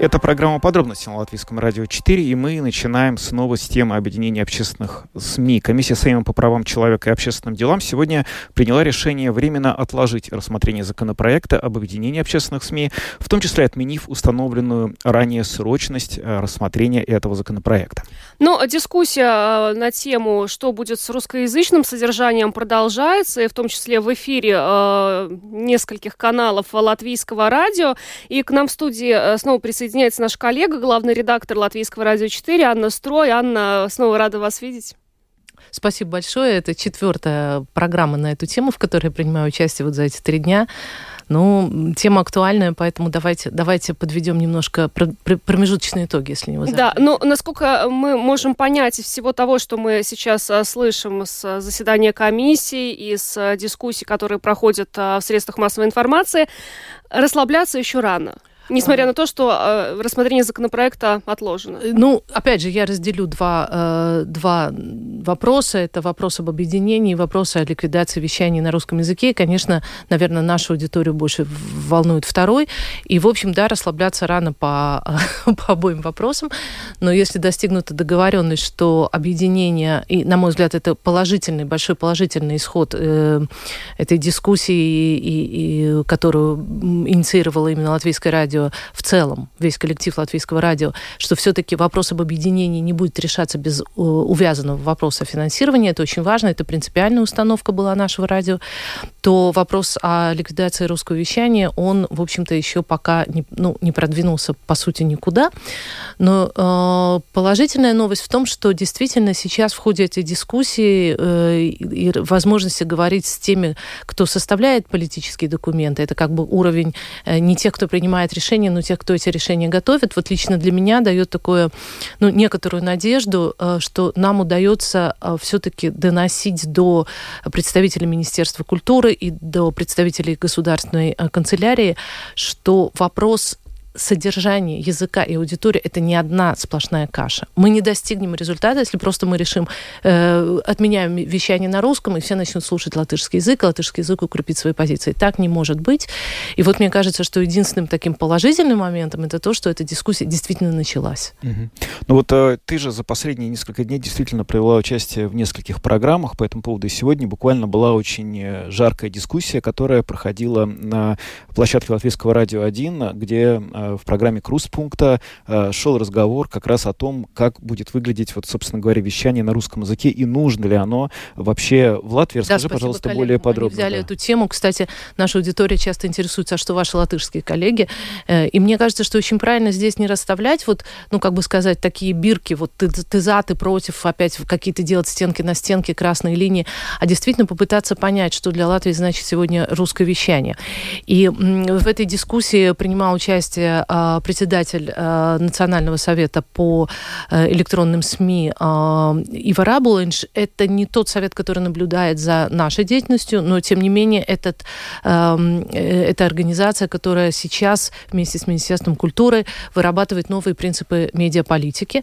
Это программа «Подробности» на Латвийском радио 4, и мы начинаем снова с темы объединения общественных СМИ. Комиссия Сейма по правам человека и общественным делам сегодня приняла решение временно отложить рассмотрение законопроекта об объединении общественных СМИ, в том числе отменив установленную ранее срочность э, рассмотрения этого законопроекта. Ну, дискуссия э, на тему, что будет с русскоязычным содержанием, продолжается, и в том числе в эфире э, нескольких каналов латвийского радио. И к нам в студии снова присоединяется присоединяется наш коллега, главный редактор Латвийского радио 4, Анна Строй. Анна, снова рада вас видеть. Спасибо большое. Это четвертая программа на эту тему, в которой я принимаю участие вот за эти три дня. Ну, тема актуальная, поэтому давайте, давайте подведем немножко промежуточные итоги, если не вы Да, ну, насколько мы можем понять из всего того, что мы сейчас а, слышим с заседания комиссии и с а, дискуссий, которые проходят а, в средствах массовой информации, расслабляться еще рано. Несмотря на то, что э, рассмотрение законопроекта отложено. Э, ну, опять же, я разделю два, э, два вопроса. Это вопрос об объединении, вопрос о ликвидации вещаний на русском языке. И, конечно, наверное, нашу аудиторию больше волнует второй. И, в общем, да, расслабляться рано по, по обоим вопросам. Но если достигнута договоренность, что объединение, и, на мой взгляд, это положительный, большой положительный исход э, этой дискуссии, и, и, которую инициировала именно Латвийское радио, радио в целом, весь коллектив латвийского радио, что все-таки вопрос об объединении не будет решаться без э, увязанного вопроса финансирования. Это очень важно, это принципиальная установка была нашего радио. То вопрос о ликвидации русского вещания, он, в общем-то, еще пока не, ну, не продвинулся, по сути, никуда. Но э, положительная новость в том, что действительно сейчас в ходе этой дискуссии э, и возможности говорить с теми, кто составляет политические документы, это как бы уровень э, не тех, кто принимает решения, решения, но тех, кто эти решения готовит, вот лично для меня дает такое, ну, некоторую надежду, э, что нам удается э, все-таки доносить до представителей Министерства культуры и до представителей государственной э, канцелярии, что вопрос содержание языка и аудитории это не одна сплошная каша. Мы не достигнем результата, если просто мы решим, э, отменяем вещание на русском, и все начнут слушать латышский язык, латышский язык укрепит свои позиции. Так не может быть. И вот мне кажется, что единственным таким положительным моментом это то, что эта дискуссия действительно началась. Угу. Ну вот э, ты же за последние несколько дней действительно провела участие в нескольких программах по этому поводу. И сегодня буквально была очень э, жаркая дискуссия, которая проходила на площадке Латвийского радио 1, где э, в программе «Круз-пункта» э, шел разговор как раз о том, как будет выглядеть, вот, собственно говоря, вещание на русском языке и нужно ли оно вообще в Латвии. Расскажи, да, пожалуйста, коллегам. более подробно. Они взяли да. эту тему. Кстати, наша аудитория часто интересуется, а что ваши латышские коллеги. Э, и мне кажется, что очень правильно здесь не расставлять, вот, ну, как бы сказать, такие бирки, вот ты, ты за, ты против, опять какие-то делать стенки на стенке, красные линии, а действительно попытаться понять, что для Латвии значит сегодня русское вещание. И в этой дискуссии принимал участие а, председатель а, Национального совета по э, электронным СМИ а, Ива Рабулинш. Это не тот совет, который наблюдает за нашей деятельностью, но тем не менее этот, э, это организация, которая сейчас вместе с Министерством культуры вырабатывает новые принципы медиаполитики.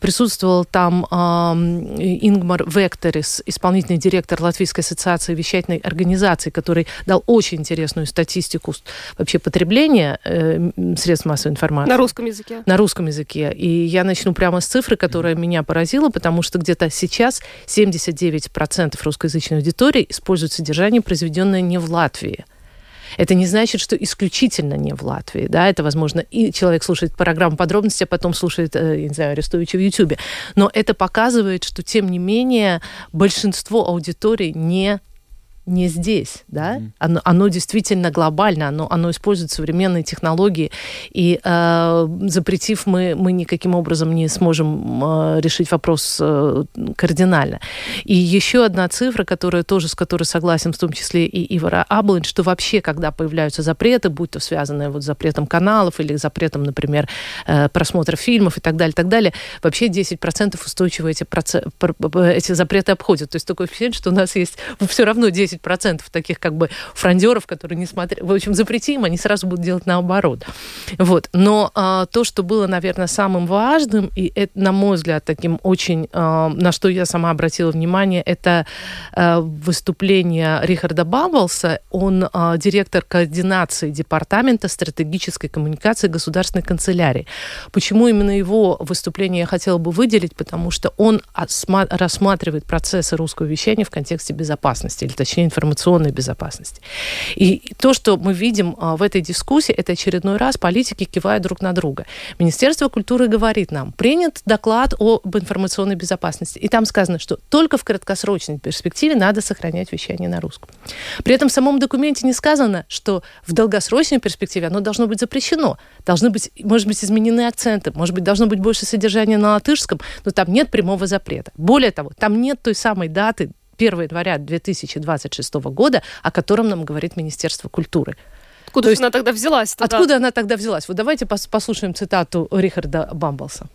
Присутствовал там Ингмар Векторис, исполнительный директор Латвийской ассоциации вещательной организации, который дал очень интересную статистику вообще потребления э, средств массовой информации. На русском языке? На русском языке. И я начну прямо с цифры, которая mm-hmm. меня поразила, потому что где-то сейчас 79% русскоязычной аудитории используют содержание, произведенное не в Латвии. Это не значит, что исключительно не в Латвии. Да? Это, возможно, и человек слушает программу подробности, а потом слушает, э, я не знаю, Арестовича в Ютьюбе. Но это показывает, что, тем не менее, большинство аудитории не не здесь, да, mm-hmm. оно, оно действительно глобально, оно, оно использует современные технологии, и э, запретив мы, мы никаким образом не сможем э, решить вопрос э, кардинально. И еще одна цифра, которая тоже, с которой согласен в том числе и Ивара Аблин, что вообще, когда появляются запреты, будь то связанные вот с запретом каналов или запретом, например, э, просмотра фильмов и так далее, так далее, вообще 10% устойчиво эти, проц... эти запреты обходят. То есть такое впечатление, что у нас есть все равно 10 10% таких как бы фрондеров, которые не смотрят. В общем, запретим, они сразу будут делать наоборот. Вот. Но а, то, что было, наверное, самым важным, и это, на мой взгляд, таким очень, а, на что я сама обратила внимание, это а, выступление Рихарда Бабблса. Он а, директор координации Департамента стратегической коммуникации Государственной канцелярии. Почему именно его выступление я хотела бы выделить? Потому что он рассматривает процессы русского вещания в контексте безопасности, или точнее информационной безопасности. И то, что мы видим а, в этой дискуссии, это очередной раз политики кивают друг на друга. Министерство культуры говорит нам, принят доклад об информационной безопасности. И там сказано, что только в краткосрочной перспективе надо сохранять вещание на русском. При этом в самом документе не сказано, что в долгосрочной перспективе оно должно быть запрещено. Должны быть, может быть, изменены акценты, может быть, должно быть больше содержания на латышском, но там нет прямого запрета. Более того, там нет той самой даты 1 января 2026 года, о котором нам говорит Министерство культуры. Откуда есть, она тогда взялась? Тогда? Откуда она тогда взялась? Вот давайте послушаем цитату Рихарда Бамблса.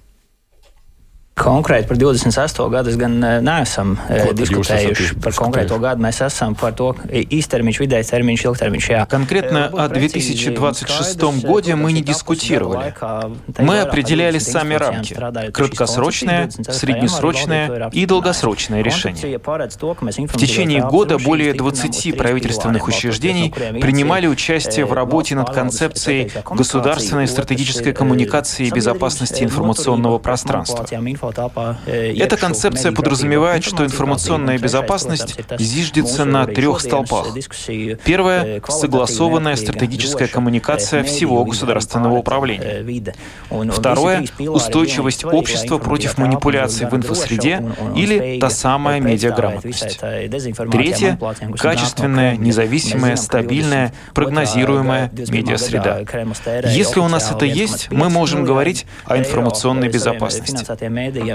Konkrēti par 28. gadu gan neesam Ko diskutējuši. Par konkrēto gadu mēs esam par to īstermiņš, vidējais termiņš, ilgtermiņš. Jā. Конкретно о 2026 году мы не дискутировали. Мы определяли сами рамки. Краткосрочное, среднесрочное и долгосрочное решение. В течение года более 20 правительственных учреждений принимали участие в работе над концепцией государственной стратегической коммуникации и безопасности информационного пространства. Эта концепция подразумевает, что информационная безопасность зиждется на трех столпах. Первое — согласованная стратегическая коммуникация всего государственного управления. Второе — устойчивость общества против манипуляций в инфосреде или та самая медиаграмотность. Третье — качественная, независимая, стабильная, прогнозируемая медиасреда. Если у нас это есть, мы можем говорить о информационной безопасности.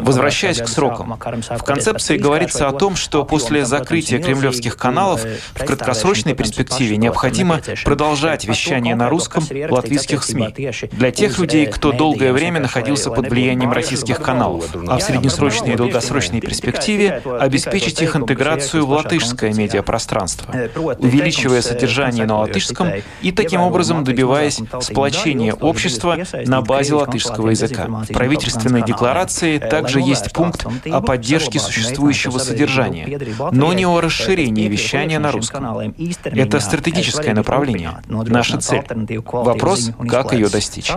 Возвращаясь к срокам, в концепции говорится о том, что после закрытия кремлевских каналов в краткосрочной перспективе необходимо продолжать вещание на русском латвийских СМИ. Для тех людей, кто долгое время находился под влиянием российских каналов, а в среднесрочной и долгосрочной перспективе обеспечить их интеграцию в латышское медиапространство, увеличивая содержание на латышском и таким образом добиваясь сплочения общества на базе латышского языка. В правительственной декларации также есть пункт о поддержке существующего содержания, но не о расширении вещания на русском. Это стратегическое направление, наша цель. Вопрос, как ее достичь.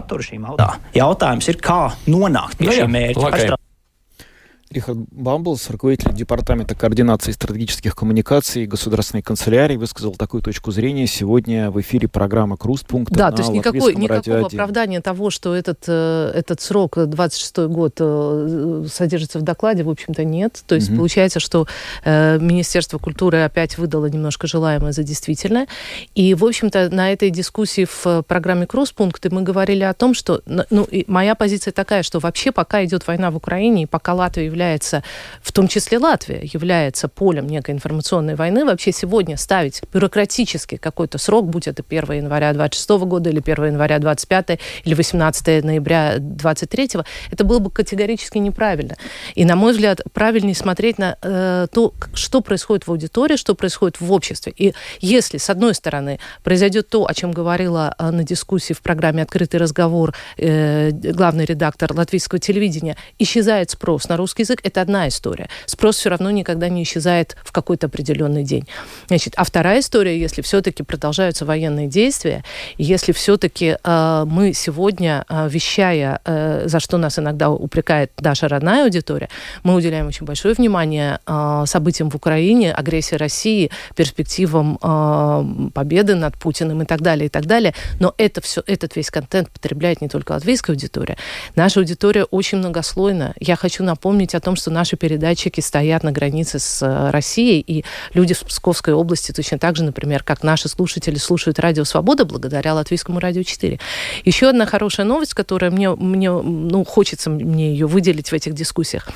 Рихард Бамблс, руководитель Департамента координации стратегических коммуникаций Государственной канцелярии, высказал такую точку зрения сегодня в эфире программы «Крустпункт» Да, то есть никакой, никакого оправдания того, что этот, э, этот срок, 26 год, э, содержится в докладе, в общем-то, нет. То есть угу. получается, что э, Министерство культуры опять выдало немножко желаемое за действительное. И, в общем-то, на этой дискуссии в программе «Крустпункты» мы говорили о том, что... Ну, моя позиция такая, что вообще пока идет война в Украине, и пока Латвия является, в том числе Латвия, является полем некой информационной войны, вообще сегодня ставить бюрократически какой-то срок, будь это 1 января 26 года или 1 января 25 или 18 ноября 23, это было бы категорически неправильно. И, на мой взгляд, правильнее смотреть на э, то, что происходит в аудитории, что происходит в обществе. И если, с одной стороны, произойдет то, о чем говорила э, на дискуссии в программе «Открытый разговор» э, главный редактор латвийского телевидения, исчезает спрос на русский язык, это одна история. Спрос все равно никогда не исчезает в какой-то определенный день. Значит, а вторая история, если все-таки продолжаются военные действия, если все-таки э, мы сегодня, э, вещая, э, за что нас иногда упрекает наша родная аудитория, мы уделяем очень большое внимание э, событиям в Украине, агрессии России, перспективам э, победы над Путиным и так далее, и так далее. Но это все, этот весь контент потребляет не только латвийская аудитория. Наша аудитория очень многослойна. Я хочу напомнить о том, что наши передатчики стоят на границе с э, Россией, и люди в Псковской области точно так же, например, как наши слушатели слушают радио «Свобода» благодаря Латвийскому радио 4. Еще одна хорошая новость, которая мне, мне ну, хочется мне ее выделить в этих дискуссиях.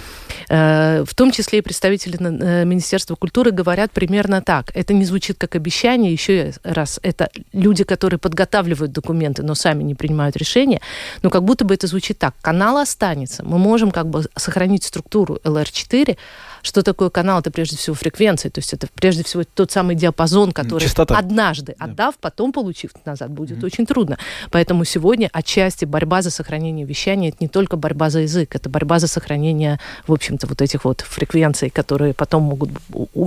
Э, в том числе и представители э, Министерства культуры говорят примерно так. Это не звучит как обещание, еще раз, это люди, которые подготавливают документы, но сами не принимают решения, но как будто бы это звучит так. Канал останется, мы можем как бы сохранить структуру структуру LR4, что такое канал? Это прежде всего фреквенция, то есть это прежде всего тот самый диапазон, который Частота. однажды да. отдав, потом получив назад, будет mm-hmm. очень трудно. Поэтому сегодня отчасти борьба за сохранение вещания это не только борьба за язык, это борьба за сохранение, в общем-то, вот этих вот фреквенций, которые потом могут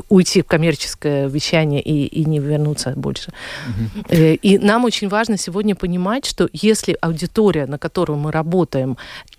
уйти в коммерческое вещание и, и не вернуться больше. Mm-hmm. И нам очень важно сегодня понимать, что если аудитория, на которую мы работаем,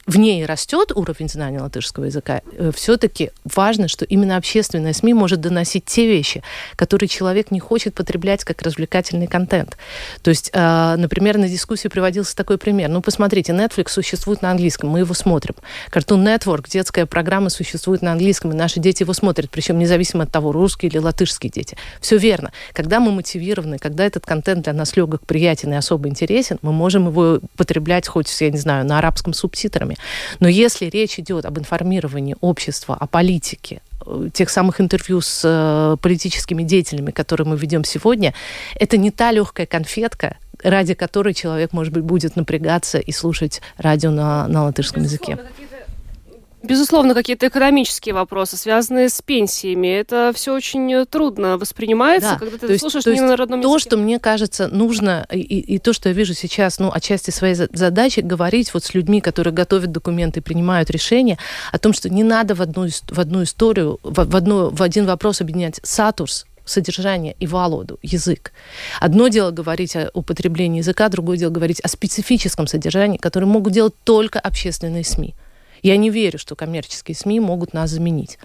в ней растет уровень знания латышского языка, э, все-таки важно, что именно общественная СМИ может доносить те вещи, которые человек не хочет потреблять как развлекательный контент. То есть, э, например, на дискуссии приводился такой пример. Ну, посмотрите, Netflix существует на английском, мы его смотрим. Cartoon Network, детская программа существует на английском, и наши дети его смотрят, причем независимо от того, русские или латышские дети. Все верно. Когда мы мотивированы, когда этот контент для нас легок, приятен и особо интересен, мы можем его потреблять хоть, я не знаю, на арабском субтитрами Но если речь идет об информировании общества о политике, э, тех самых интервью с э, политическими деятелями, которые мы ведем сегодня, это не та легкая конфетка, ради которой человек, может быть, будет напрягаться и слушать радио на, на латышском языке. Безусловно, какие-то экономические вопросы, связанные с пенсиями. Это все очень трудно воспринимается, да. когда ты то слушаешь есть, не на родном то, языке. То, что мне кажется нужно, и, и то, что я вижу сейчас, ну, отчасти своей задачи, говорить вот с людьми, которые готовят документы, принимают решения, о том, что не надо в одну, в одну историю, в, в, одну, в один вопрос объединять сатурс, содержание и валоду, язык. Одно дело говорить о употреблении языка, другое дело говорить о специфическом содержании, которое могут делать только общественные СМИ. Я не верю, что коммерческие СМИ могут нас заменить.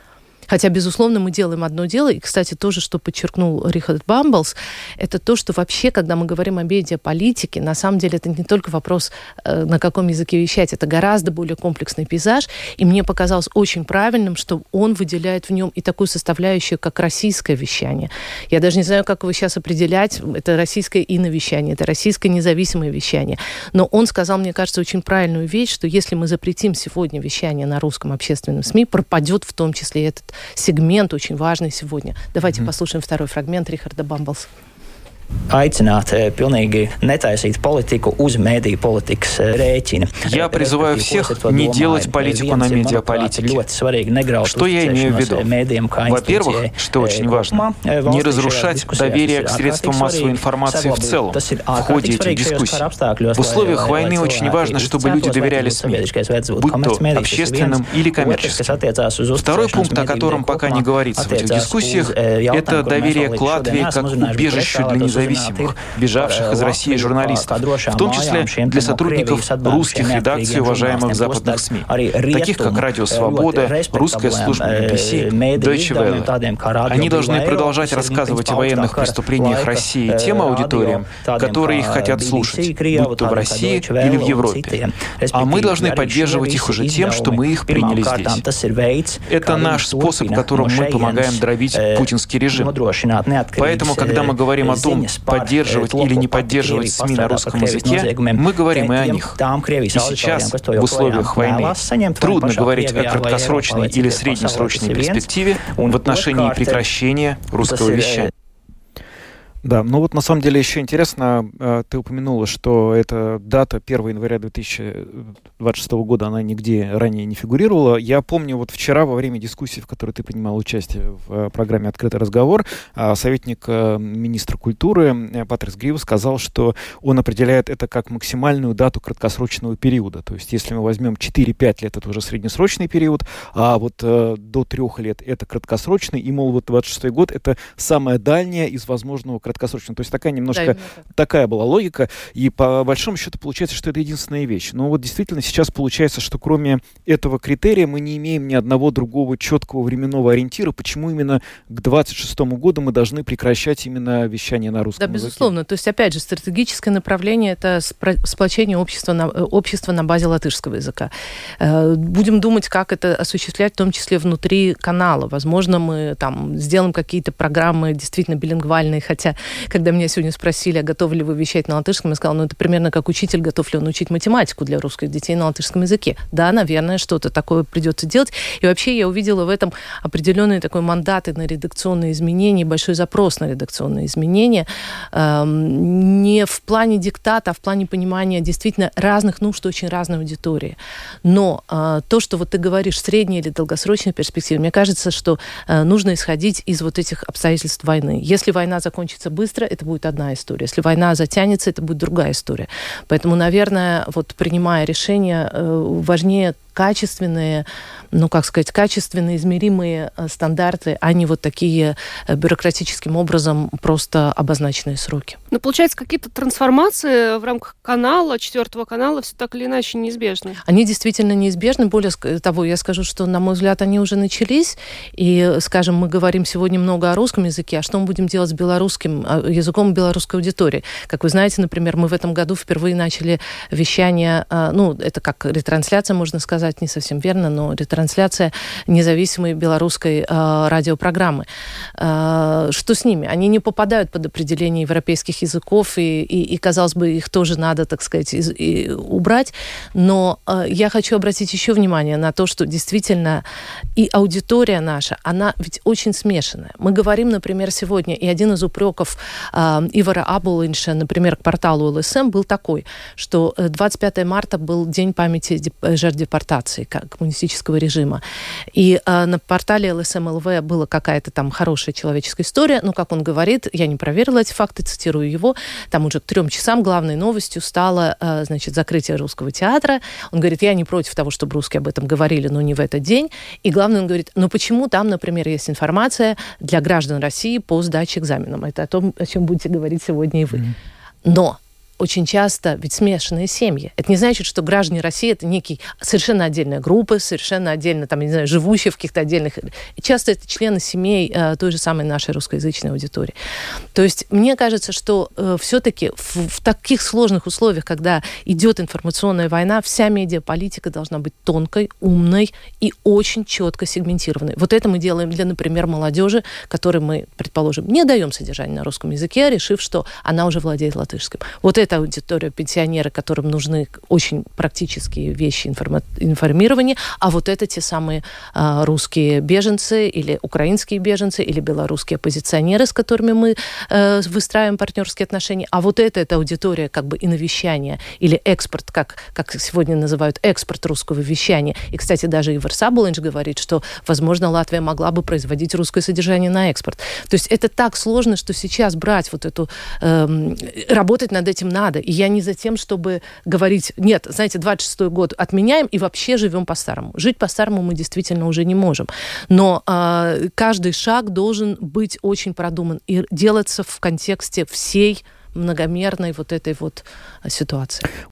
Хотя, безусловно, мы делаем одно дело. И, кстати, тоже, что подчеркнул Рихард Бамблс, это то, что вообще, когда мы говорим о медиаполитике, на самом деле это не только вопрос, э, на каком языке вещать, это гораздо более комплексный пейзаж. И мне показалось очень правильным, что он выделяет в нем и такую составляющую, как российское вещание. Я даже не знаю, как его сейчас определять. Это российское иновещание, это российское независимое вещание. Но он сказал, мне кажется, очень правильную вещь, что если мы запретим сегодня вещание на русском общественном СМИ, пропадет в том числе этот сегмент очень важный сегодня. Давайте mm-hmm. послушаем второй фрагмент Рихарда Бамблса. Aicināt pilnīgi netaisīt политику uz медиа политикс рēķina. Я призываю всех не делать политику на медиаполитике. Что я имею в виду? Во-первых, что очень важно, не разрушать доверие к средствам массовой информации в целом в ходе этих дискуссий. В условиях войны очень важно, чтобы люди доверяли СМИ, будь то общественным или коммерческим. Второй пункт, о котором пока не говорится в этих дискуссиях, это доверие к Латвии как убежищу для независимости независимых, бежавших из России журналистов, в том числе для сотрудников русских редакций уважаемых западных СМИ, таких как Радио Свобода, русская служба BBC, Deutsche Welle. Они должны продолжать рассказывать о военных преступлениях России тем аудиториям, которые их хотят слушать, будь то в России или в Европе. А мы должны поддерживать их уже тем, что мы их приняли здесь. Это наш способ, которым мы помогаем дробить путинский режим. Поэтому, когда мы говорим о том, поддерживать или не поддерживать СМИ на русском языке, мы говорим и о них. И сейчас, в условиях войны, трудно говорить о краткосрочной или среднесрочной перспективе в отношении прекращения русского вещания. Да, ну вот на самом деле еще интересно, э, ты упомянула, что эта дата 1 января 2026 года, она нигде ранее не фигурировала. Я помню, вот вчера во время дискуссии, в которой ты принимал участие в э, программе «Открытый разговор», а, советник э, министра культуры Патрис Грив сказал, что он определяет это как максимальную дату краткосрочного периода. То есть если мы возьмем 4-5 лет, это уже среднесрочный период, а вот до 3 лет это краткосрочный, и, мол, вот 26 год это самая дальняя из возможного краткосрочно. То есть такая немножко да, такая была логика. И по большому счету получается, что это единственная вещь. Но вот действительно сейчас получается, что кроме этого критерия мы не имеем ни одного другого четкого временного ориентира, почему именно к 26 году мы должны прекращать именно вещание на русском Да, безусловно. То есть, опять же, стратегическое направление – это сплочение общества на, э, общества на базе латышского языка. Э, будем думать, как это осуществлять, в том числе внутри канала. Возможно, мы там сделаем какие-то программы действительно билингвальные, хотя Когда меня сегодня спросили, а готовы ли вы вещать на латышском, я сказала, ну это примерно как учитель, готов ли он учить математику для русских детей на латышском языке. Да, наверное, что-то такое придется делать. И вообще я увидела в этом определенные такой мандаты на редакционные изменения, большой запрос на редакционные изменения. Эм, не в плане диктата, а в плане понимания действительно разных нужд очень разной аудитории. Но э, то, что вот ты говоришь, средняя или долгосрочная перспектива, мне кажется, что э, нужно исходить из вот этих обстоятельств войны. Если война закончится быстро, это будет одна история. Если война затянется, это будет другая история. Поэтому, наверное, вот принимая решение, э, важнее качественные, ну, как сказать, качественные, измеримые э, стандарты, а не вот такие э, бюрократическим образом просто обозначенные сроки. Но ну, получается, какие-то трансформации в рамках канала, четвертого канала, все так или иначе неизбежны? Они действительно неизбежны. Более того, я скажу, что, на мой взгляд, они уже начались. И, скажем, мы говорим сегодня много о русском языке, а что мы будем делать с белорусским а, языком белорусской аудитории? Как вы знаете, например, мы в этом году впервые начали вещание, ну, это как ретрансляция, можно сказать, сказать не совсем верно, но ретрансляция независимой белорусской э, радиопрограммы. Э, что с ними? Они не попадают под определение европейских языков, и, и, и казалось бы, их тоже надо, так сказать, из, и, убрать. Но э, я хочу обратить еще внимание на то, что действительно и аудитория наша, она ведь очень смешанная. Мы говорим, например, сегодня, и один из упреков э, Ивара Абулинша, например, к порталу ЛСМ был такой, что 25 марта был День памяти жертв депортации демонстрации коммунистического режима. И э, на портале ЛСМЛВ была какая-то там хорошая человеческая история, но, как он говорит, я не проверила эти факты, цитирую его, там уже к трем часам главной новостью стало, э, значит, закрытие русского театра. Он говорит, я не против того, чтобы русские об этом говорили, но не в этот день. И главное, он говорит, ну почему там, например, есть информация для граждан России по сдаче экзаменам? Это о том, о чем будете говорить сегодня и вы. Но очень часто ведь смешанные семьи. Это не значит, что граждане России это некий совершенно отдельная группа, совершенно отдельно, там, не знаю, живущие в каких-то отдельных... Часто это члены семей э, той же самой нашей русскоязычной аудитории. То есть мне кажется, что э, все-таки в, в таких сложных условиях, когда идет информационная война, вся медиаполитика должна быть тонкой, умной и очень четко сегментированной. Вот это мы делаем для, например, молодежи, которой мы, предположим, не даем содержание на русском языке, решив, что она уже владеет латышским. Вот это это аудитория пенсионеры, которым нужны очень практические вещи информа- информирования, а вот это те самые э, русские беженцы или украинские беженцы или белорусские оппозиционеры, с которыми мы э, выстраиваем партнерские отношения, а вот это это аудитория как бы и навещания или экспорт, как, как сегодня называют экспорт русского вещания. И, кстати, даже Ивар Сабулинч говорит, что, возможно, Латвия могла бы производить русское содержание на экспорт. То есть это так сложно, что сейчас брать вот эту, э, работать над этим надо. И я не за тем, чтобы говорить, нет, знаете, 26-й год отменяем и вообще живем по-старому. Жить по-старому мы действительно уже не можем. Но э, каждый шаг должен быть очень продуман и делаться в контексте всей многомерной вот этой вот ситуации.